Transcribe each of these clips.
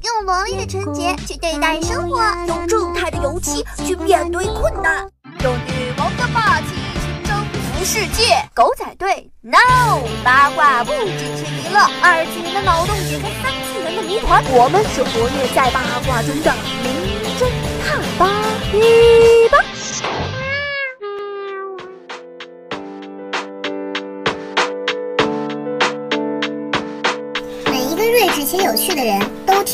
用萝莉的纯洁去对待生活，用正太的勇气去面对困难，用女王的霸气去征服世界。狗仔队，now! 八卦不只是娱乐，二次元的脑洞解开三次元的谜团。我们是活跃在八卦中的名侦探吧，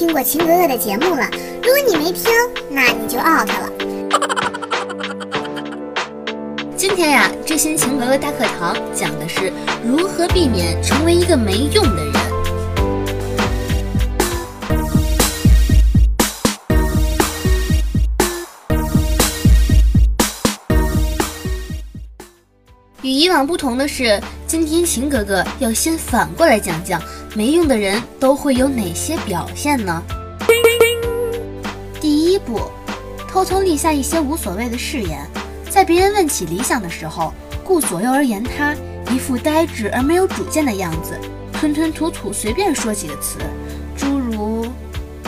听过秦格格的节目了，如果你没听，那你就 out 了。今天呀，知心秦格格大课堂讲的是如何避免成为一个没用的人。与以往不同的是，今天秦格格要先反过来讲讲。没用的人都会有哪些表现呢？第一步，偷偷立下一些无所谓的誓言，在别人问起理想的时候，顾左右而言他，一副呆滞而没有主见的样子，吞吞吐吐随便说几个词，诸如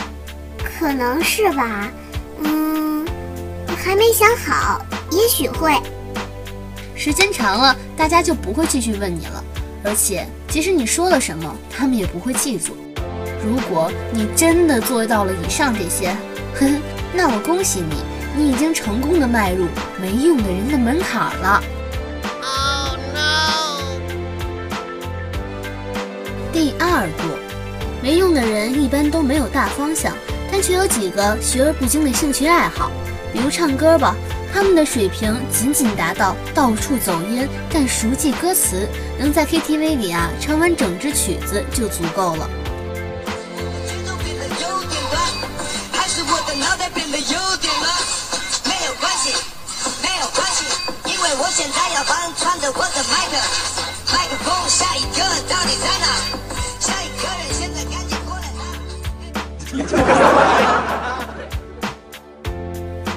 “可能是吧”，“嗯，还没想好，也许会”。时间长了，大家就不会继续问你了。而且，即使你说了什么，他们也不会记住。如果你真的做到了以上这些，呵呵，那我恭喜你，你已经成功的迈入没用的人的门槛了。Oh no！第二步，没用的人一般都没有大方向，但却有几个学而不精的兴趣爱好，比如唱歌吧。他们的水平仅仅达到到处走音，但熟记歌词，能在 KTV 里啊唱完整支曲子就足够了。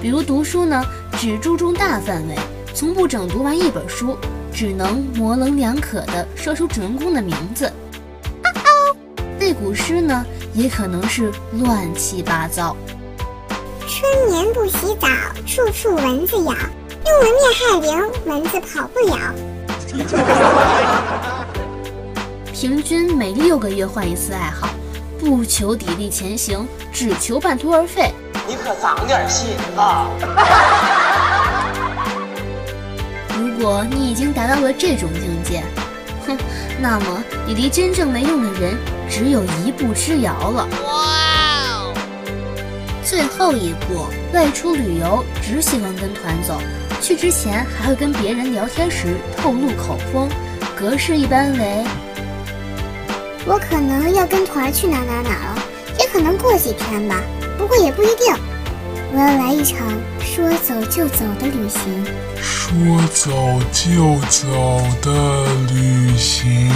比如读书呢？只注重大范围，从不整读完一本书，只能模棱两可地说出主人公的名字。背古诗呢，也可能是乱七八糟。春眠不洗澡，处处蚊子咬。用了灭害灵，蚊子跑不了。平均每六个月换一次爱好，不求砥砺前行，只求半途而废。你可长点心啊！如果你已经达到了这种境界，哼，那么你离真正没用的人只有一步之遥了。哇！最后一步，外出旅游只喜欢跟团走，去之前还会跟别人聊天时透露口风，格式一般为：我可能要跟团去哪哪哪了，也可能过几天吧。不过也不一定，我要来一场说走就走的旅行。说走就走的旅行。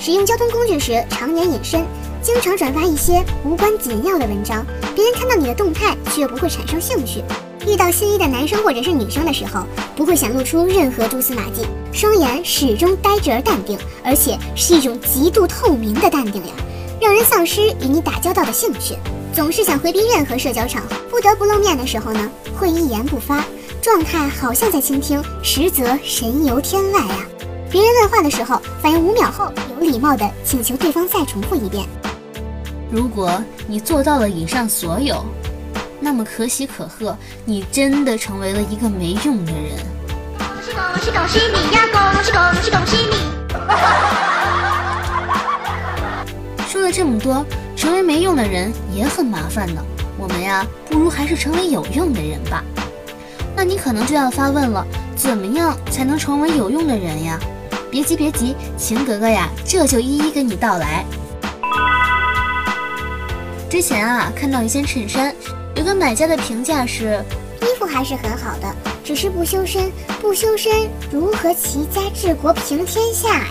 使用交通工具时，常年隐身，经常转发一些无关紧要的文章，别人看到你的动态却不会产生兴趣。遇到心仪的男生或者是女生的时候，不会显露出任何蛛丝马迹，双眼始终呆滞而淡定，而且是一种极度透明的淡定呀，让人丧失与你打交道的兴趣。总是想回避任何社交场合，不得不露面的时候呢，会一言不发，状态好像在倾听，实则神游天外呀。别人问话的时候，反应五秒后，有礼貌的请求对方再重复一遍。如果你做到了以上所有。那么可喜可贺，你真的成为了一个没用的人。恭喜恭喜恭喜你呀！恭喜恭喜恭喜你！这么多，成为没用的人也很麻烦呢。我们呀，不如还是成为有用的人吧。那你可能就要发问了：怎么样才能成为有用的人呀？别急别急，晴格格呀，这就一一给你道来。之前啊，看到一件衬衫。有个买家的评价是：衣服还是很好的，只是不修身。不修身，如何齐家治国平天下呀？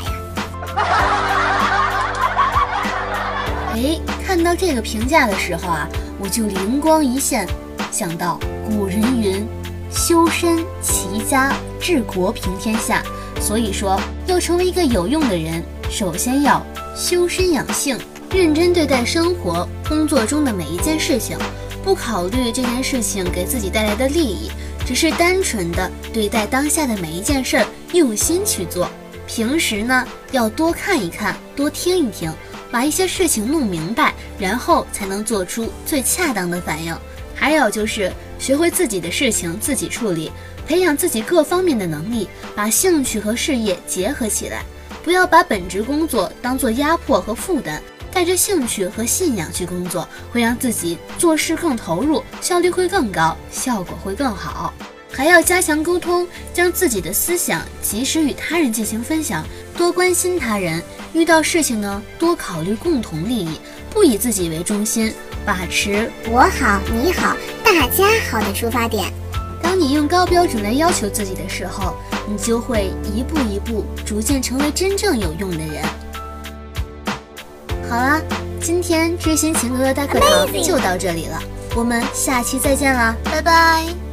到这个评价的时候啊，我就灵光一现，想到古人云：“修身齐家治国平天下。所以说，要成为一个有用的人，首先要修身养性，认真对待生活、工作中的每一件事情，不考虑这件事情给自己带来的利益，只是单纯的对待当下的每一件事儿，用心去做。平时呢，要多看一看，多听一听，把一些事情弄明白，然后才能做出最恰当的反应。还有就是学会自己的事情自己处理。培养自己各方面的能力，把兴趣和事业结合起来，不要把本职工作当做压迫和负担，带着兴趣和信仰去工作，会让自己做事更投入，效率会更高，效果会更好。还要加强沟通，将自己的思想及时与他人进行分享，多关心他人。遇到事情呢，多考虑共同利益，不以自己为中心，把持我好你好大家好的出发点。当你用高标准来要求自己的时候，你就会一步一步逐渐成为真正有用的人。好了，今天知心情歌的大课堂就到这里了，我们下期再见啦，拜拜。